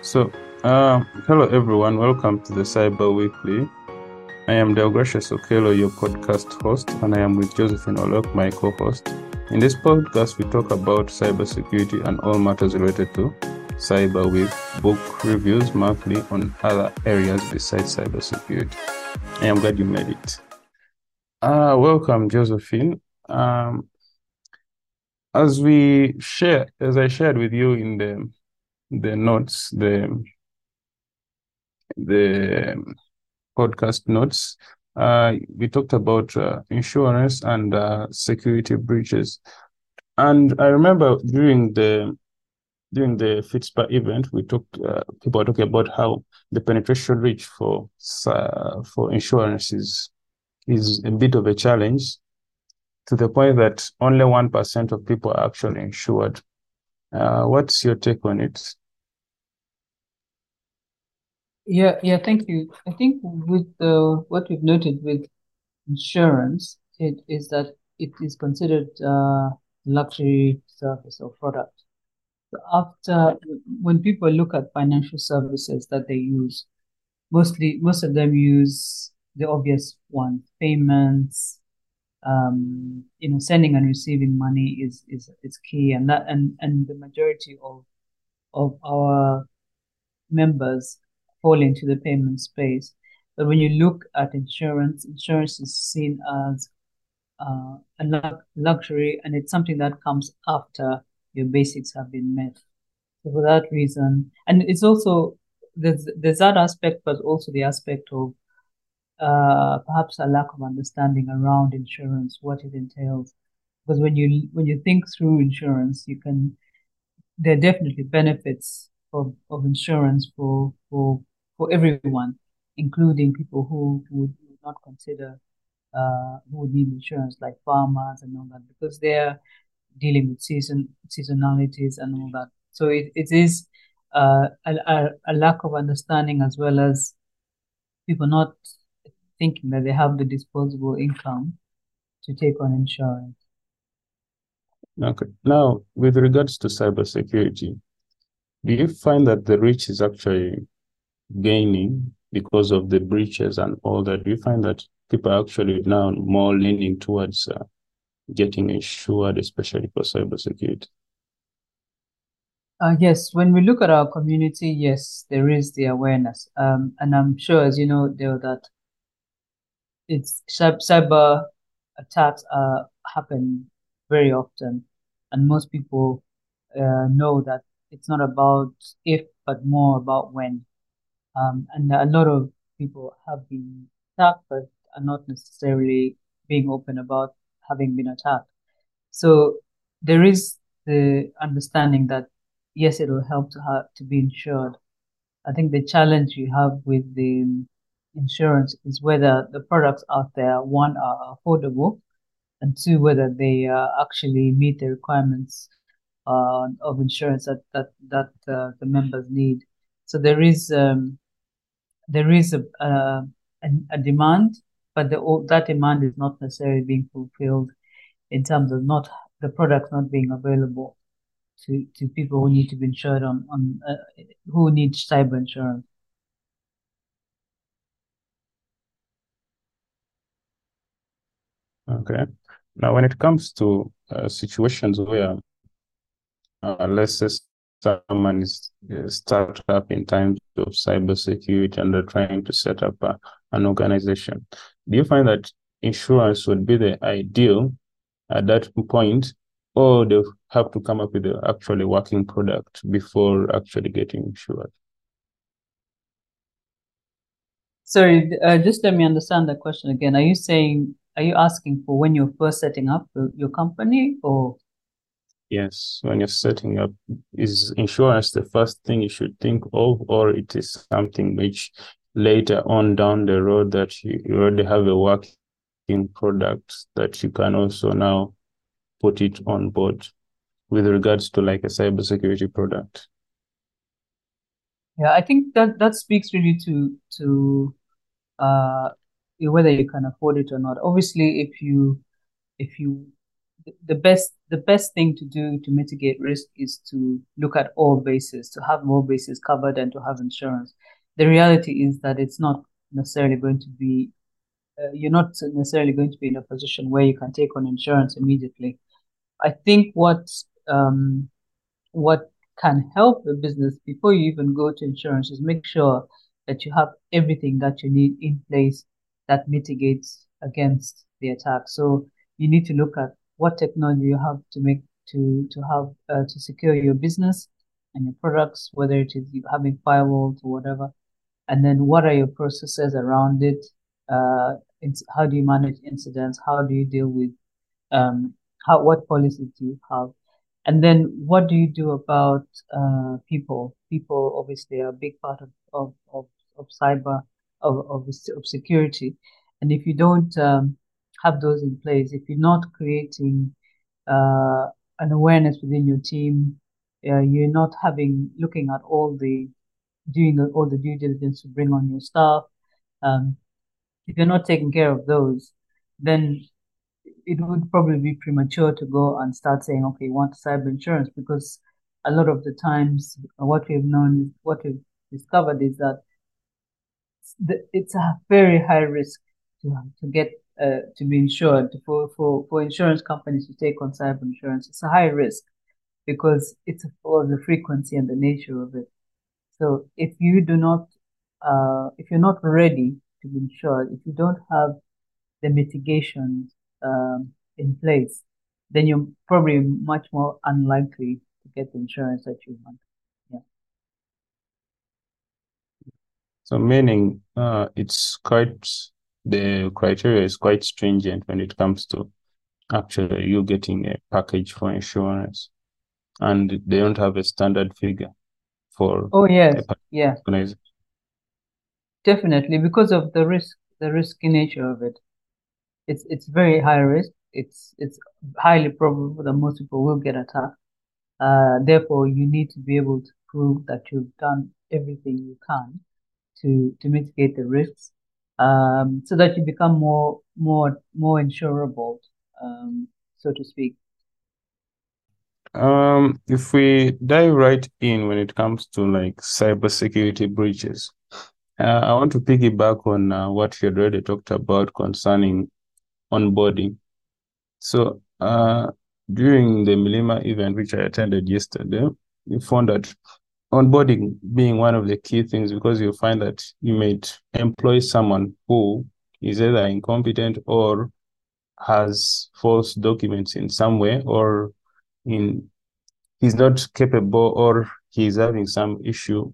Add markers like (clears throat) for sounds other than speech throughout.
So, uh, hello everyone, welcome to the Cyber Weekly. I am Deogracious Okelo, your podcast host, and I am with Josephine Olok, my co host. In this podcast, we talk about cybersecurity and all matters related to cyber with book reviews monthly on other areas besides cybersecurity. I am glad you made it. Uh, welcome, Josephine. Um, as we share, as I shared with you in the the notes, the the podcast notes, uh, we talked about uh, insurance and uh, security breaches. And I remember during the during the FITSPA event, we talked. Uh, people were talking about how the penetration reach for uh, for insurance is is a bit of a challenge, to the point that only one percent of people are actually insured. Uh, what's your take on it? Yeah, yeah, thank you. I think with what we've noted with insurance, it is that it is considered uh, luxury service or product. So after when people look at financial services that they use, mostly most of them use the obvious ones, payments, um, you know, sending and receiving money is is is key, and that and and the majority of of our members fall into the payment space. But when you look at insurance, insurance is seen as uh, a luxury, and it's something that comes after your basics have been met. So for that reason, and it's also there's there's that aspect, but also the aspect of uh, perhaps a lack of understanding around insurance, what it entails. Because when you when you think through insurance, you can there are definitely benefits of, of insurance for for for everyone, including people who would not consider uh, who would need insurance, like farmers and all that, because they're dealing with season seasonalities and all that. So it, it is uh, a, a lack of understanding as well as people not thinking that they have the disposable income to take on insurance. Okay. Now, with regards to cybersecurity, do you find that the rich is actually gaining because of the breaches and all that? Do you find that people are actually now more leaning towards uh, getting insured, especially for cybersecurity? Uh, yes, when we look at our community, yes, there is the awareness. Um, and I'm sure, as you know, there that it's cyber attacks uh, happen very often, and most people uh, know that it's not about if, but more about when. Um, and a lot of people have been attacked, but are not necessarily being open about having been attacked. So there is the understanding that yes, it will help to have to be insured. I think the challenge you have with the insurance is whether the products out there one are affordable, and two whether they uh, actually meet the requirements uh, of insurance that that that uh, the members need. So there is um, there is a, a, a demand, but the, that demand is not necessarily being fulfilled in terms of not the products not being available to, to people who need to be insured on on uh, who need cyber insurance. Okay. Now, when it comes to uh, situations where, uh, let's say, someone is a startup in terms of cybersecurity and they're trying to set up a, an organization, do you find that insurance would be the ideal at that point, or they have to come up with an actually working product before actually getting insured? Sorry, uh, just let me understand that question again. Are you saying, are you asking for when you're first setting up your company or? Yes, when you're setting up, is insurance the first thing you should think of, or it is something which later on down the road that you, already have a working product that you can also now put it on board with regards to like a cybersecurity product? Yeah, I think that that speaks really to to uh whether you can afford it or not. Obviously, if you if you the best the best thing to do to mitigate risk is to look at all bases, to have more bases covered, and to have insurance. The reality is that it's not necessarily going to be uh, you're not necessarily going to be in a position where you can take on insurance immediately. I think what um, what can help the business before you even go to insurance is make sure that you have everything that you need in place that mitigates against the attack. So you need to look at what technology you have to make to to have uh, to secure your business and your products, whether it is having firewalls or whatever, and then what are your processes around it? Uh, how do you manage incidents? How do you deal with um, how what policies do you have? And then what do you do about uh, people? People obviously are a big part of of, of, of cyber of, of, of security, and if you don't um, have those in place, if you're not creating uh, an awareness within your team, uh, you're not having looking at all the doing all the due diligence to bring on your staff. Um, if you're not taking care of those, then it would probably be premature to go and start saying, okay, you want cyber insurance because a lot of the times what we've known, what we've discovered is that it's a very high risk to, to get uh, to be insured for, for, for insurance companies to take on cyber insurance. It's a high risk because it's for the frequency and the nature of it. So if you do not, uh, if you're not ready to be insured, if you don't have the mitigations um, in place, then you're probably much more unlikely to get the insurance that you want. Yeah. So meaning uh, it's quite the criteria is quite stringent when it comes to actually you getting a package for insurance, and they don't have a standard figure for. Oh yes, yeah, definitely because of the risk, the risky nature of it it's it's very high risk. It's it's highly probable that most people will get attacked. Uh, therefore, you need to be able to prove that you've done everything you can to to mitigate the risks, um, so that you become more more more insurable, um, so to speak. Um, if we dive right in when it comes to like cybersecurity breaches, uh, I want to piggyback on uh, what you already talked about concerning onboarding. So uh, during the Milima event, which I attended yesterday, we found that onboarding being one of the key things because you find that you may employ someone who is either incompetent or has false documents in some way or in he's not capable or he's having some issue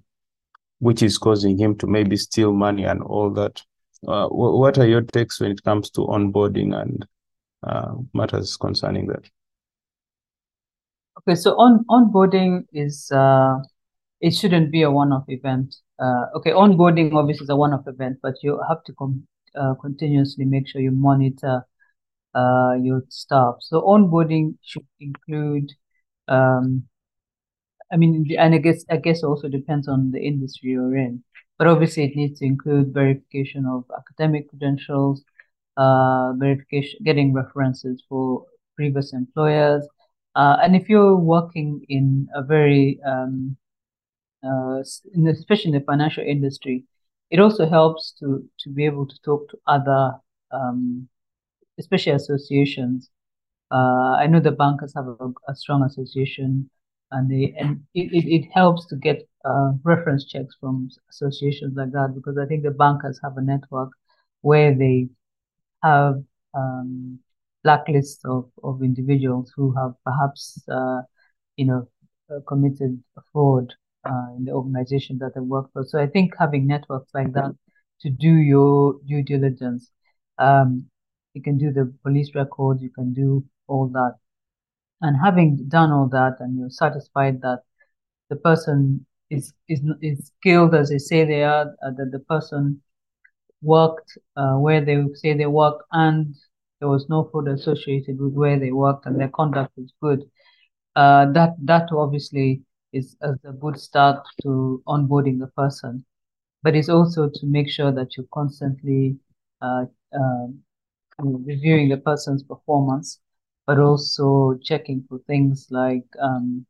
which is causing him to maybe steal money and all that uh, what are your takes when it comes to onboarding and uh, matters concerning that? Okay, so on onboarding is uh, it shouldn't be a one-off event. Uh, okay, onboarding obviously is a one-off event, but you have to com- uh, continuously make sure you monitor uh, your staff. So onboarding should include um, I mean, and I guess I guess also depends on the industry you're in. But obviously, it needs to include verification of academic credentials, uh, verification, getting references for previous employers, uh, and if you're working in a very, um, uh, in especially in the financial industry, it also helps to to be able to talk to other, um, especially associations. Uh, I know the bankers have a, a strong association and they and it, it, it helps to get uh, reference checks from associations like that because I think the bankers have a network where they have um, blacklists of, of individuals who have perhaps uh, you know uh, committed fraud uh, in the organization that they work for. So I think having networks like that to do your due diligence, um, you can do the police records, you can do all that and having done all that, and you're satisfied that the person is is is skilled as they say they are, uh, that the person worked uh, where they say they work, and there was no fraud associated with where they worked, and their conduct is good. Uh, that that obviously is as a good start to onboarding the person, but it's also to make sure that you're constantly uh, um, reviewing the person's performance but also checking for things like um,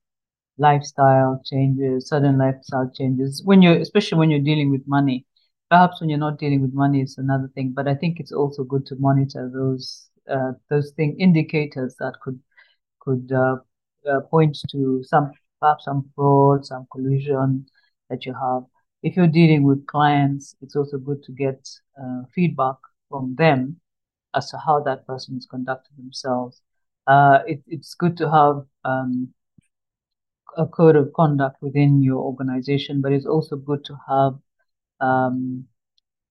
lifestyle changes, sudden lifestyle changes. When you're, especially when you're dealing with money, perhaps when you're not dealing with money, it's another thing. But I think it's also good to monitor those uh, those thing indicators that could could uh, uh, point to some perhaps some fraud, some collusion that you have. If you're dealing with clients, it's also good to get uh, feedback from them as to how that person is conducting themselves. Uh, it, it's good to have um, a code of conduct within your organization, but it's also good to have um,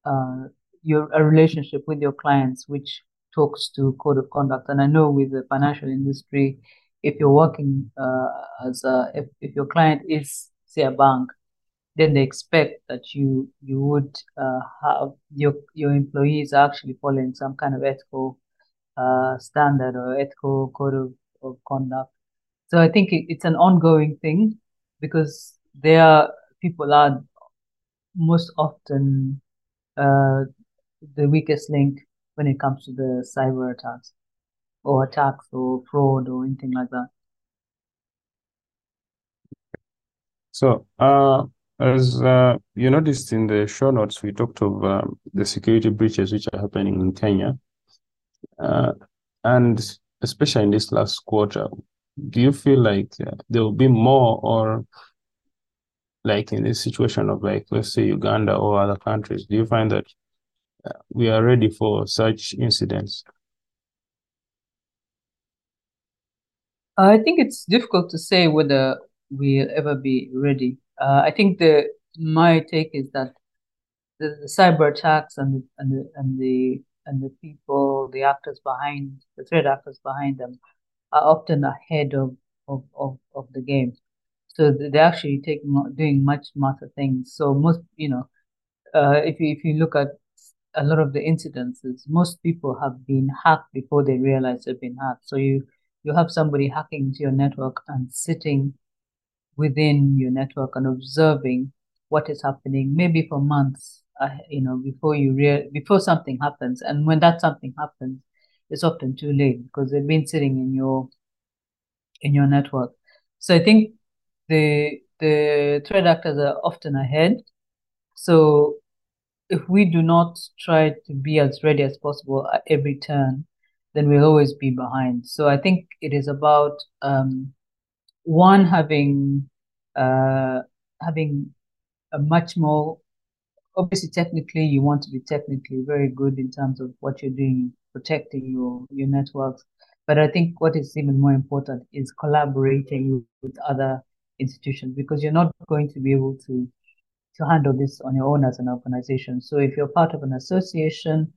uh, your a relationship with your clients, which talks to code of conduct. And I know with the financial industry, if you're working uh, as a, if, if your client is say a bank, then they expect that you you would uh, have your your employees actually following some kind of ethical uh, standard or ethical code of, of conduct. So I think it, it's an ongoing thing because there people are most often uh, the weakest link when it comes to the cyber attacks or attacks or fraud or anything like that. So, uh, as uh, you noticed in the show notes, we talked of um, the security breaches which are happening in Kenya. Uh, and especially in this last quarter, do you feel like uh, there will be more or like in this situation of like, let's say Uganda or other countries, do you find that uh, we are ready for such incidents? I think it's difficult to say whether we'll ever be ready. Uh, I think the my take is that the, the cyber attacks and the, and the and the and the people, the actors behind the threat actors behind them, are often ahead of of of, of the game. So they're actually taking doing much smarter things. So most, you know, uh, if you if you look at a lot of the incidences, most people have been hacked before they realize they've been hacked. So you you have somebody hacking into your network and sitting within your network and observing what is happening, maybe for months, uh, you know, before you real before something happens. And when that something happens, it's often too late because they've been sitting in your in your network. So I think the the threat actors are often ahead. So if we do not try to be as ready as possible at every turn, then we'll always be behind. So I think it is about um, one having uh, having a much more obviously technically you want to be technically very good in terms of what you're doing protecting your your networks but i think what is even more important is collaborating with other institutions because you're not going to be able to to handle this on your own as an organization. So if you're part of an association,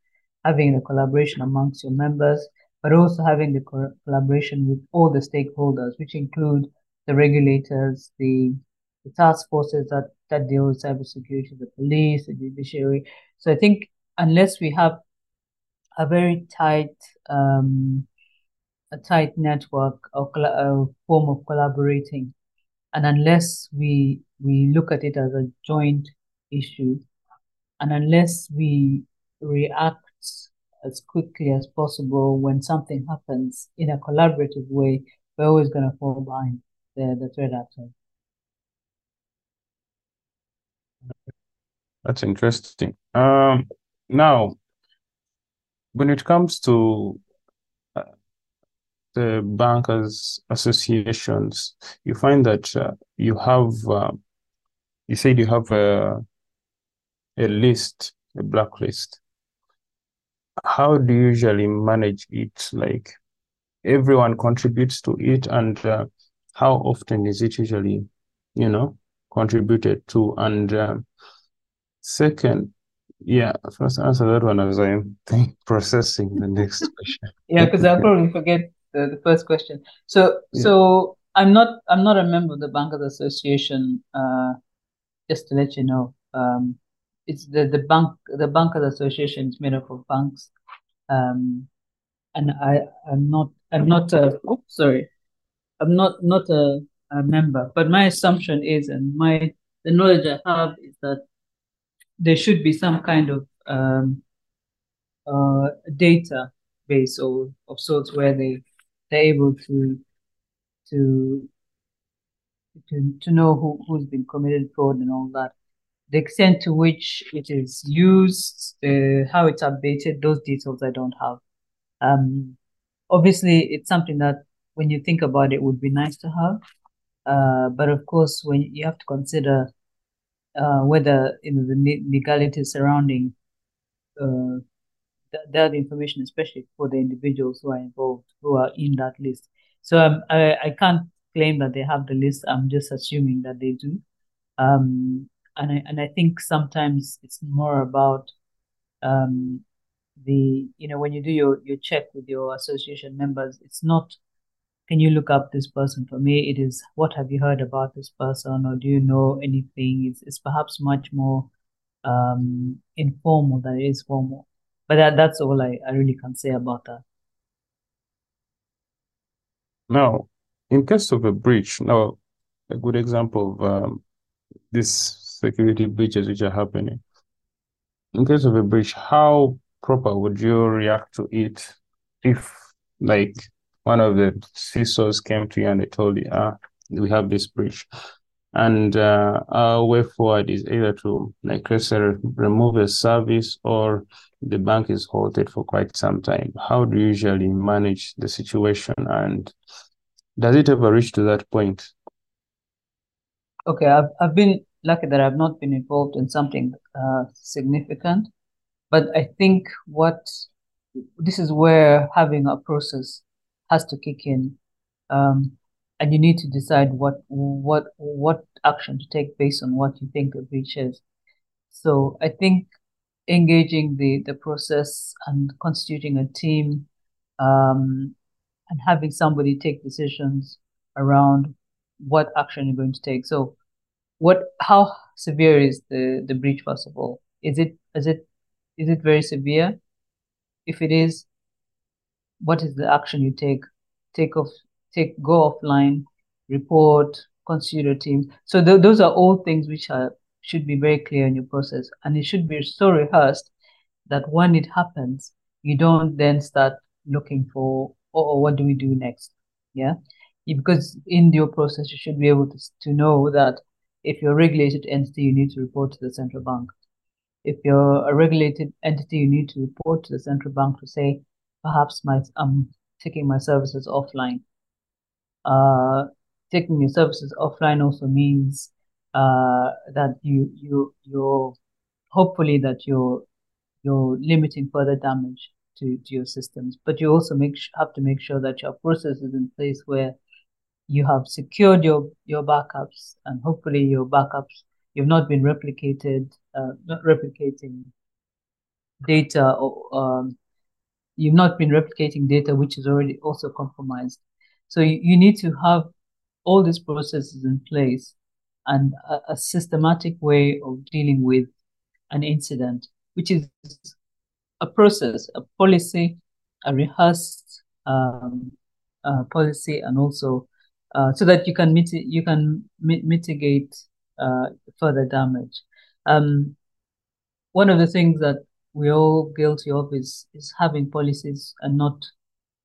having the collaboration amongst your members, but also having the co- collaboration with all the stakeholders, which include the regulators, the, the task forces that, that deal with cybersecurity, the police, the judiciary. So I think unless we have a very tight um, a tight network or a form of collaborating and unless we we look at it as a joint issue, and unless we react as quickly as possible when something happens in a collaborative way, we're always going to fall behind the, the threat actor. That's interesting. Um, now, when it comes to the bankers associations, you find that uh, you have, uh, you said you have a, a list, a blacklist. How do you usually manage it? Like everyone contributes to it, and uh, how often is it usually, you know, contributed to? And uh, second, yeah, first answer that one as I'm (laughs) processing the next (laughs) question. yeah, because I'll probably forget the, the first question. So yeah. so I'm not I'm not a member of the Bankers Association. Uh, just to let you know, um, it's the the bank the Bankers Association is made up of banks, um, and I I'm not I'm not a oh, sorry, I'm not not a, a member. But my assumption is, and my the knowledge I have is that there should be some kind of um, uh, data base or of sorts where they they're able to to to to know who who's been committed fraud and all that. The extent to which it is used, how it's updated, those details I don't have. Um, obviously, it's something that when you think about it, would be nice to have. Uh, but of course, when you have to consider uh, whether you know the legality surrounding uh, that information, especially for the individuals who are involved, who are in that list. So um, I, I can't claim that they have the list. I'm just assuming that they do. Um, and I, and I think sometimes it's more about um, the you know when you do your your check with your association members, it's not can you look up this person for me? It is what have you heard about this person or do you know anything? It's, it's perhaps much more um, informal than it is formal. But that, that's all I, I really can say about that. Now, in case of a breach, now a good example of um, these security breaches which are happening. In case of a breach, how proper would you react to it if, like, one of the CISOs came to you and they told you, ah, we have this breach. And uh, our way forward is either to, like remove a service or the bank is halted for quite some time. How do you usually manage the situation? And does it ever reach to that point? Okay, I've, I've been lucky that I've not been involved in something uh, significant. But I think what this is where having a process has to kick in. Um, and you need to decide what what what action to take based on what you think a breach is. So I think engaging the the process and constituting a team um, and having somebody take decisions around what action you're going to take. So what how severe is the the breach all? Is it is it is it very severe? If it is, what is the action you take? Take off, take go offline, report, consider teams So th- those are all things which are should be very clear in your process, and it should be so rehearsed that when it happens, you don't then start looking for oh, oh what do we do next? Yeah, because in your process you should be able to to know that if you're a regulated entity, you need to report to the central bank. If you're a regulated entity, you need to report to the central bank to say, perhaps my I'm taking my services offline. Uh, taking your services offline also means uh, that you you you're hopefully that you're you're limiting further damage to, to your systems. But you also make have to make sure that your process is in place where you have secured your your backups and hopefully your backups you've not been replicated uh, not replicating data or um, you've not been replicating data which is already also compromised. So you, you need to have all these processes in place and a, a, systematic way of dealing with an incident, which is a process, a policy, a rehearsed um, uh, policy, and also uh, so that you can mit- you can mi- mitigate uh, further damage. Um, one of the things that we're all guilty of is is having policies and not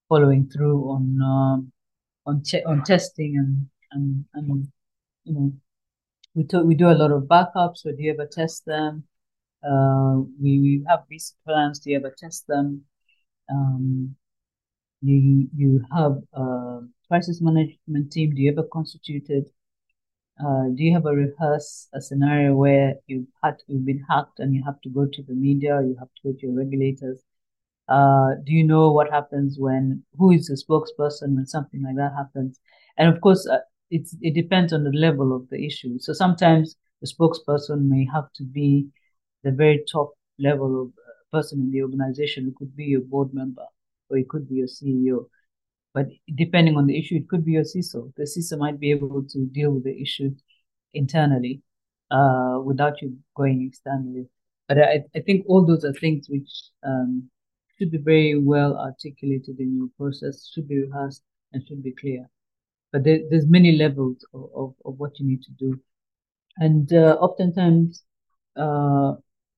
following through on um, on che- on testing and and and you know we to- we do a lot of backups. So do you ever test them? Uh, we, we have these plans. Do you ever test them? Um, you you have a crisis management team. Do you ever constitute it? Uh, do you have a rehearse a scenario where you've had you've been hacked and you have to go to the media, you have to go to your regulators? Uh, do you know what happens when who is the spokesperson when something like that happens? And of course, uh, it's it depends on the level of the issue. So sometimes the spokesperson may have to be the very top level of uh, person in the organization. It could be your board member or it could be your CEO. But depending on the issue, it could be your CISO. The CISO might be able to deal with the issue internally uh, without you going externally. But I, I think all those are things which um, should be very well articulated in your process, should be rehearsed, and should be clear. But there, there's many levels of, of, of, what you need to do. And uh, oftentimes, uh,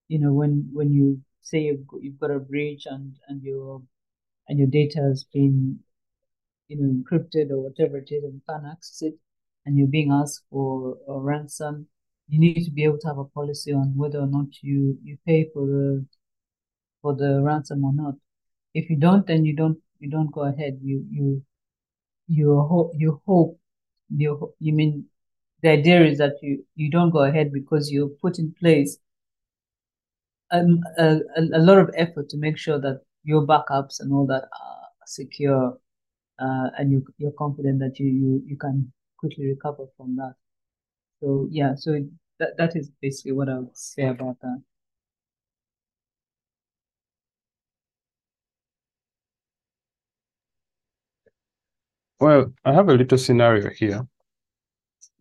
you know, when when you say you've, you've got a breach and, and your and your data has been you know, encrypted or whatever it is, and you can't access it, and you're being asked for a ransom, you need to be able to have a policy on whether or not you you pay for the for the ransom or not. If you don't, then you don't you don't go ahead. You you you hope you hope you you mean the idea is that you you don't go ahead because you put in place um, a, a, a lot of effort to make sure that your backups and all that are secure uh, and you you're confident that you, you you can quickly recover from that so yeah so that that is basically what i would say about that Well, I have a little scenario here.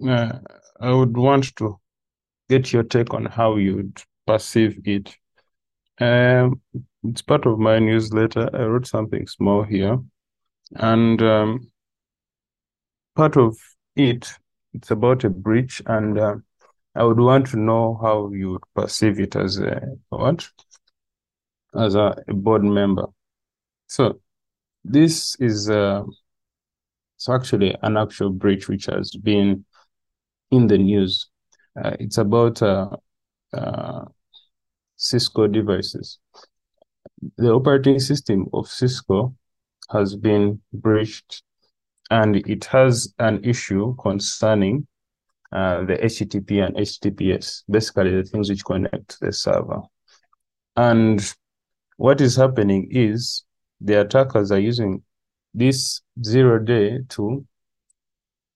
Uh, I would want to get your take on how you'd perceive it. Um, it's part of my newsletter. I wrote something small here, and um, part of it, it's about a breach, and uh, I would want to know how you would perceive it as a what, as a, a board member. So this is uh, it's actually an actual breach which has been in the news. Uh, it's about uh, uh, Cisco devices. The operating system of Cisco has been breached and it has an issue concerning uh, the HTTP and HTTPS, basically the things which connect the server. And what is happening is the attackers are using this zero day to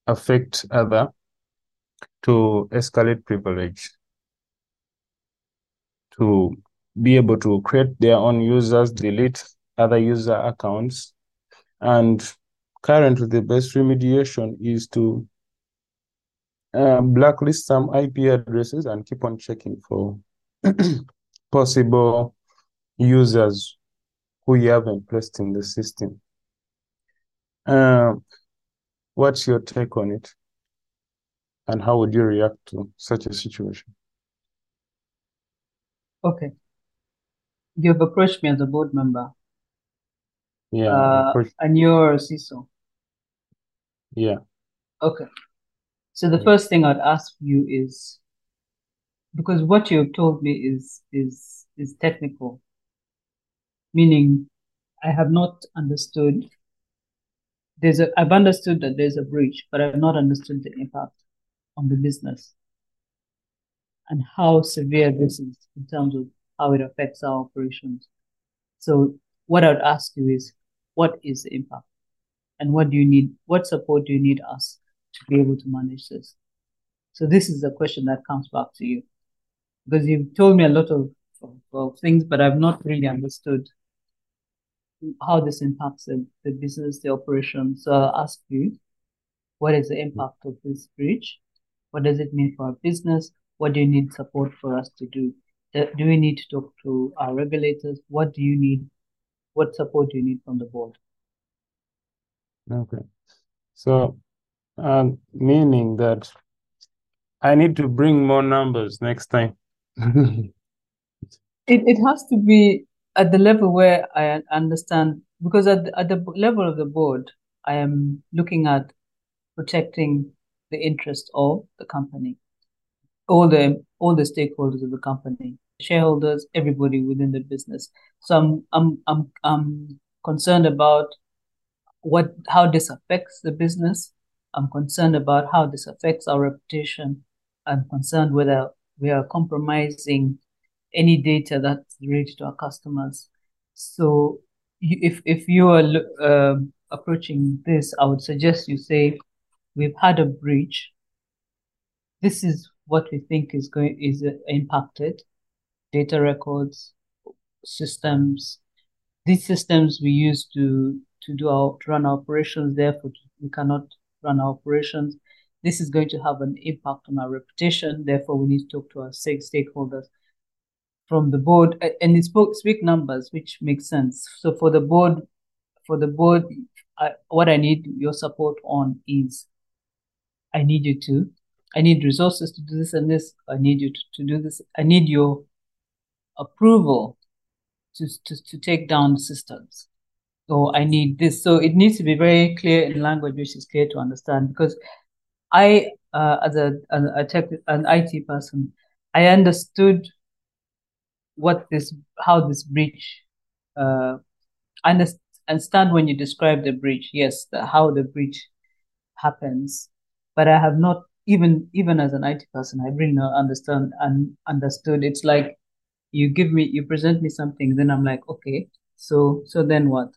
affect other to escalate privilege to be able to create their own users, delete other user accounts. And currently, the best remediation is to uh, blacklist some IP addresses and keep on checking for (clears throat) possible users who you haven't placed in the system. Uh, what's your take on it? And how would you react to such a situation? okay you've approached me as a board member Yeah, uh, and you're a CISO. yeah. Okay. So the Yeah. first thing I'd ask you is because what you've told me is is is technical, meaning I have not understood. There's a I've understood that there's a breach, but I've not understood the impact on the business and how severe this is in terms of how it affects our operations. So what I'd ask you is, what is the impact, and what do you need? What support do you need us to be able to manage this? So this is a question that comes back to you because you've told me a lot of, of, of things, but I've not really understood how this impacts the, the business, the operation. So I'll ask you, what is the impact of this breach? What does it mean for our business? What do you need support for us to? Do do we need to talk to our regulators? What do you need? What support do you need from the board? Okay. So, uh, meaning that I need to bring more numbers next time. (laughs) It, it has to be at the level where I understand, because at the, at the level of the board, I am looking at protecting the interest of the company, all the all the stakeholders of the company, shareholders, everybody within the business. So I'm I'm I'm I'm concerned about what how this affects the business. I'm concerned about how this affects our reputation. I'm concerned whether we are compromising any data that's related to our customers. So if if you are um approaching this, I would suggest you say we've had a breach. This is what we think is going is uh, impacted. Data records, systems. These systems we use to to do our to run our operations. Therefore, we cannot run our operations. This is going to have an impact on our reputation. Therefore, we need to talk to our stake stakeholders from the board, and it's spoke speak numbers, which makes sense. So for the board, for the board, I, what I need your support on is, I need you to, I need resources to do this and this. I need you to, to do this. I need your approval to, to to take down systems. or I need this. So it needs to be very clear in language which is clear to understand. Because I, uh, as a, a tech, an IT person, I understood what this, how this breach, uh, understand when you describe the breach. Yes, the, how the breach happens, but I have not even even as an IT person, I really not understand and understood. It's like you give me, you present me something, then I'm like, okay, so so then what?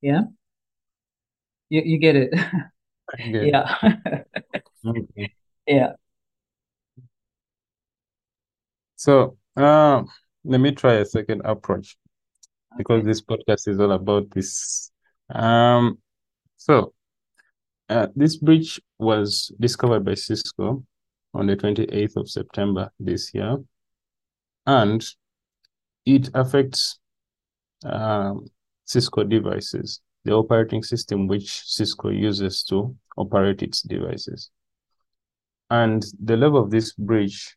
Yeah, you you get it. (laughs) Yeah. okay. (laughs) yeah. So, uh, let me try a second approach because okay. this podcast is all about this. Um, so uh, this breach was discovered by Cisco on the 28th of September this year, and it affects um, Cisco devices, the operating system which Cisco uses to operate its devices. And the level of this breach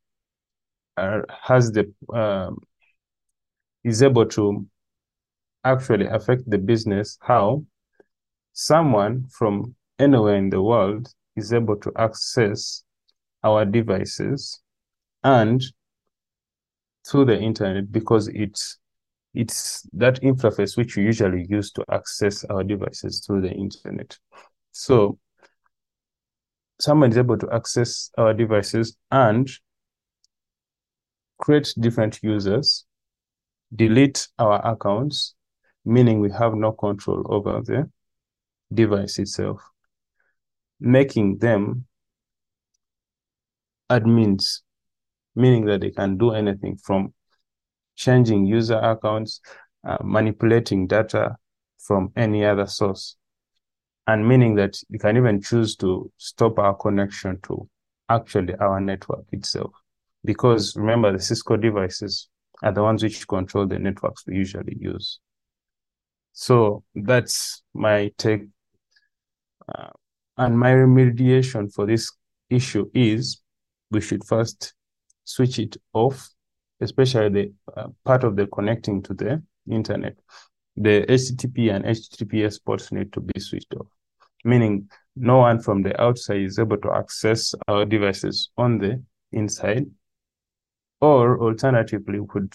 uh, has the um, is able to actually affect the business how someone from anywhere in the world is able to access our devices and through the internet because it's it's that interface which we usually use to access our devices through the internet. So someone is able to access our devices and create different users, delete our accounts, meaning we have no control over the device itself, making them admins, meaning that they can do anything from changing user accounts, uh, manipulating data from any other source, and meaning that you can even choose to stop our connection to actually our network itself. Because remember, the Cisco devices are the ones which control the networks we usually use. So that's my take. Uh, and my remediation for this issue is we should first switch it off especially the uh, part of the connecting to the internet. The HTTP and HTTPS ports need to be switched off, meaning no one from the outside is able to access our devices on the inside. Or alternatively, we could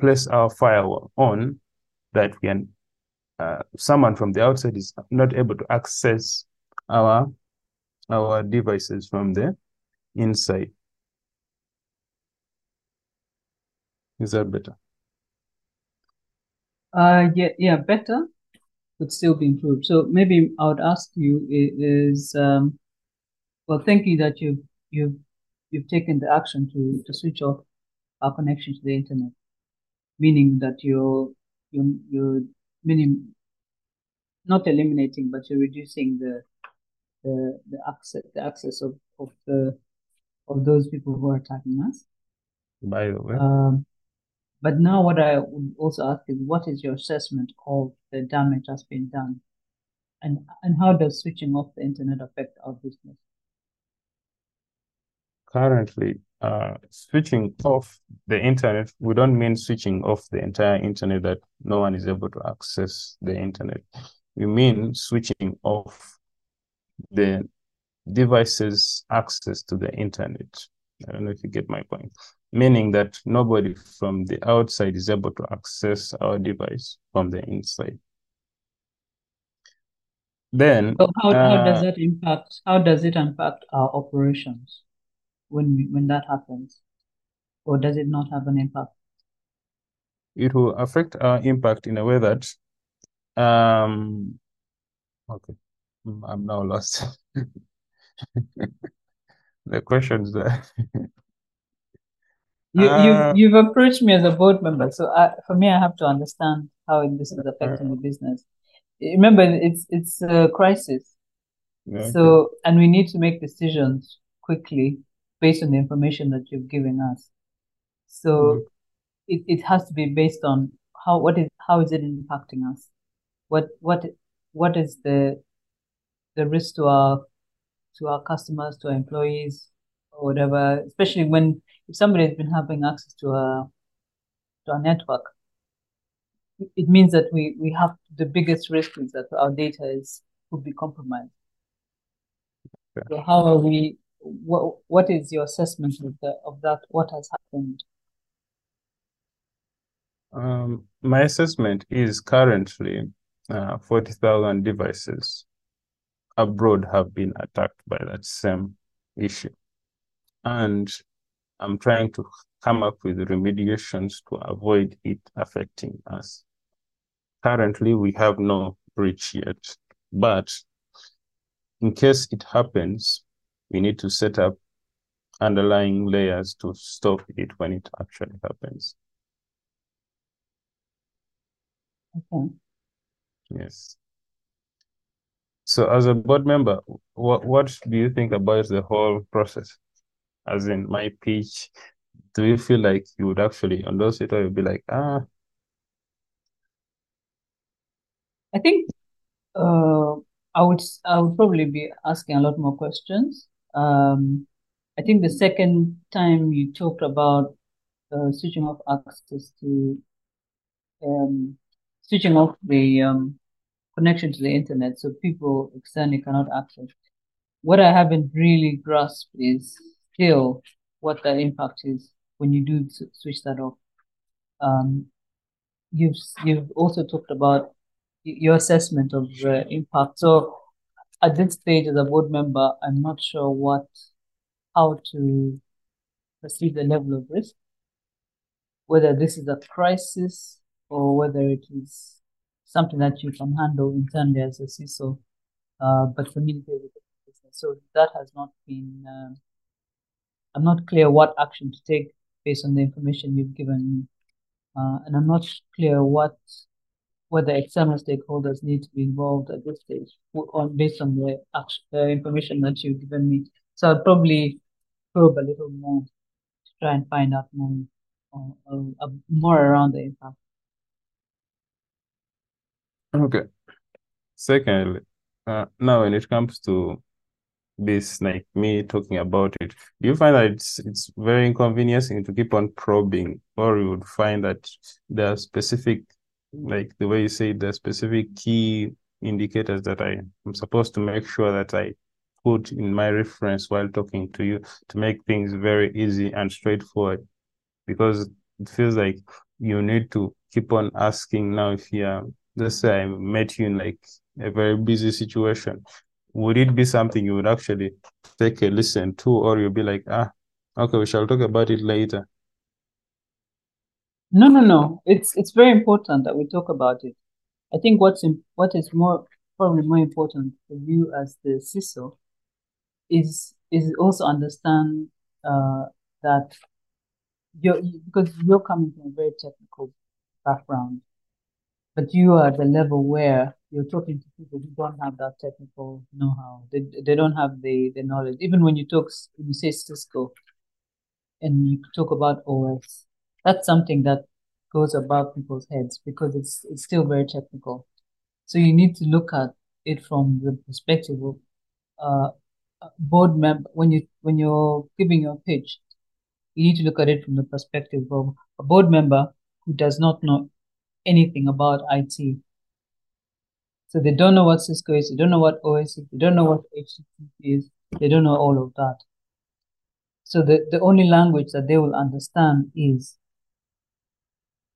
place our firewall on that we can, uh, someone from the outside is not able to access our our devices from the inside. Is that better? Uh, yeah, yeah, better, but still be improved. So maybe I would ask you is, um, well, thank you that you've you've you've taken the action to to switch off our connection to the internet, meaning that you're you're you're meaning not eliminating, but you're reducing the the the access the access of of the of those people who are attacking us. By the way. Um, but now what I would also ask is what is your assessment of the damage that's been done? And and how does switching off the internet affect our business? Currently, uh, switching off the internet, we don't mean switching off the entire internet that no one is able to access the internet. We mean switching off the device's access to the internet. I don't know if you get my point meaning that nobody from the outside is able to access our device from the inside. Then, so how, uh, how does that impact? How does it impact our operations when when that happens, or does it not have an impact? It will affect our impact in a way that, um, okay, I'm now lost. (laughs) the questions there. (laughs) You, uh, you've, you've approached me as a board member. So I, for me, I have to understand how this is affecting the business. Remember, it's, it's a crisis. Yeah, so, okay. and we need to make decisions quickly based on the information that you've given us. So mm-hmm. it, it has to be based on how, what is, how is it impacting us? What, what, what is the, the risk to our, to our customers, to our employees, or whatever, especially when if somebody has been having access to a to a network, it means that we, we have the biggest risk is that our data is could be compromised. Okay. So how are we? What what is your assessment of the of that? What has happened? Um, my assessment is currently uh, forty thousand devices abroad have been attacked by that same issue, and I'm trying to come up with remediations to avoid it affecting us. Currently, we have no breach yet, but in case it happens, we need to set up underlying layers to stop it when it actually happens. Okay. Yes. So as a board member, what what do you think about the whole process? As in my pitch, do you feel like you would actually endorse it or you'd be like, ah? I think uh, I would I would probably be asking a lot more questions. Um, I think the second time you talked about uh, switching off access to um, switching off the um, connection to the internet so people externally cannot access. What I haven't really grasped is still what the impact is when you do switch that off. Um, you've you've also talked about your assessment of the impact. So at this stage, as a board member, I'm not sure what how to perceive the level of risk, whether this is a crisis or whether it is something that you can handle internally as a CISO, uh, but the business. So that has not been. Uh, I'm not clear what action to take based on the information you've given me. Uh, and I'm not clear what whether external stakeholders need to be involved at this stage on based on the, the information that you've given me. So I'll probably probe a little more to try and find out more uh, uh, more around the impact. Okay. Secondly, uh, now when it comes to this like me talking about it do you find that it's it's very inconveniencing to keep on probing? Or you would find that there are specific like the way you say the specific key indicators that i am supposed to make sure that i put in my reference while talking to you to make things very easy and straightforward? Because it feels like you need to keep on asking now if you're let's say i met you in like a very busy situation would it be something you would actually take a listen to, or you'll be like, ah, okay, we shall talk about it later? No, no, no. It's it's very important that we talk about it. I think what's in, what is more probably more important for you as the CISO is is also understand uh, that you're because you're coming from a very technical background, but you are at the level where you're talking to people who don't have that technical know-how. They, they don't have the, the knowledge. Even when you talk, when you say Cisco and you talk about OS, that's something that goes above people's heads because it's it's still very technical. So you need to look at it from the perspective of uh, board member. When you when you're giving your pitch, you need to look at it from the perspective of a board member who does not know anything about IT so they don't know what Cisco is, they don't know what OS is, they don't know what HTTP is, they don't know all of that. So the, the only language that they will understand is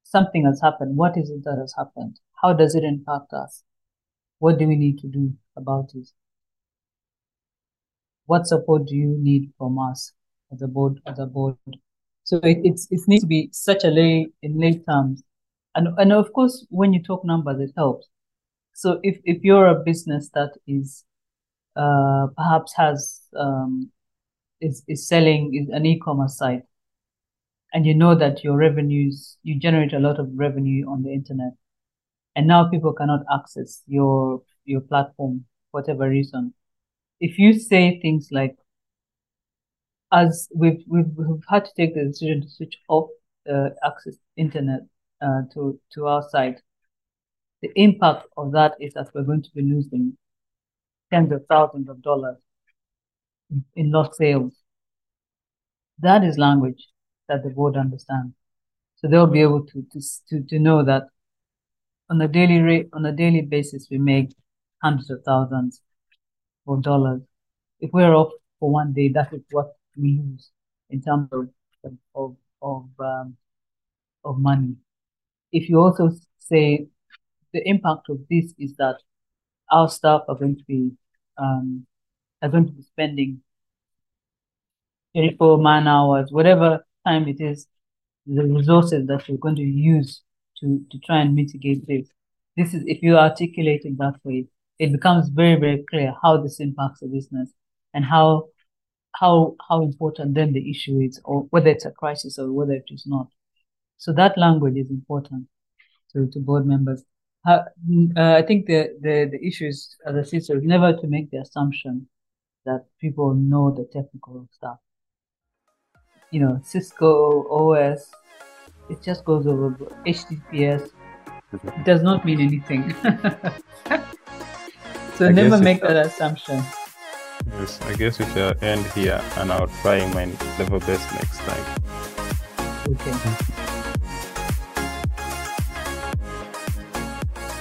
something has happened. What is it that has happened? How does it impact us? What do we need to do about it? What support do you need from us as a board? As a board, so it, it's it needs to be such a lay in lay terms, and and of course when you talk numbers, it helps. So if, if you're a business that is uh, perhaps has um, is, is selling is an e-commerce site and you know that your revenues you generate a lot of revenue on the internet and now people cannot access your your platform for whatever reason if you say things like as we've we've, we've had to take the decision to switch off uh, access internet uh, to to our side, the impact of that is that we're going to be losing tens of thousands of dollars in, in lost sales. That is language that the board understands. So they'll be able to, to, to, to know that on a daily rate, on a daily basis, we make hundreds of thousands of dollars. If we're off for one day, that is what we lose in terms of of of um, of money. If you also say the impact of this is that our staff are going to be um, are going to be spending 24 man hours, whatever time it is, the resources that you're going to use to, to try and mitigate this. This is if you articulate it that way, it becomes very, very clear how this impacts the business and how how how important then the issue is, or whether it's a crisis or whether it is not. So that language is important to, to board members. Uh, I think the, the, the issue is, as I said, is never to make the assumption that people know the technical stuff. You know, Cisco OS, it just goes over HTTPS. It does not mean anything. (laughs) so I never make that assumption. Yes, I guess we shall end here and I'll try my level best next time. Okay.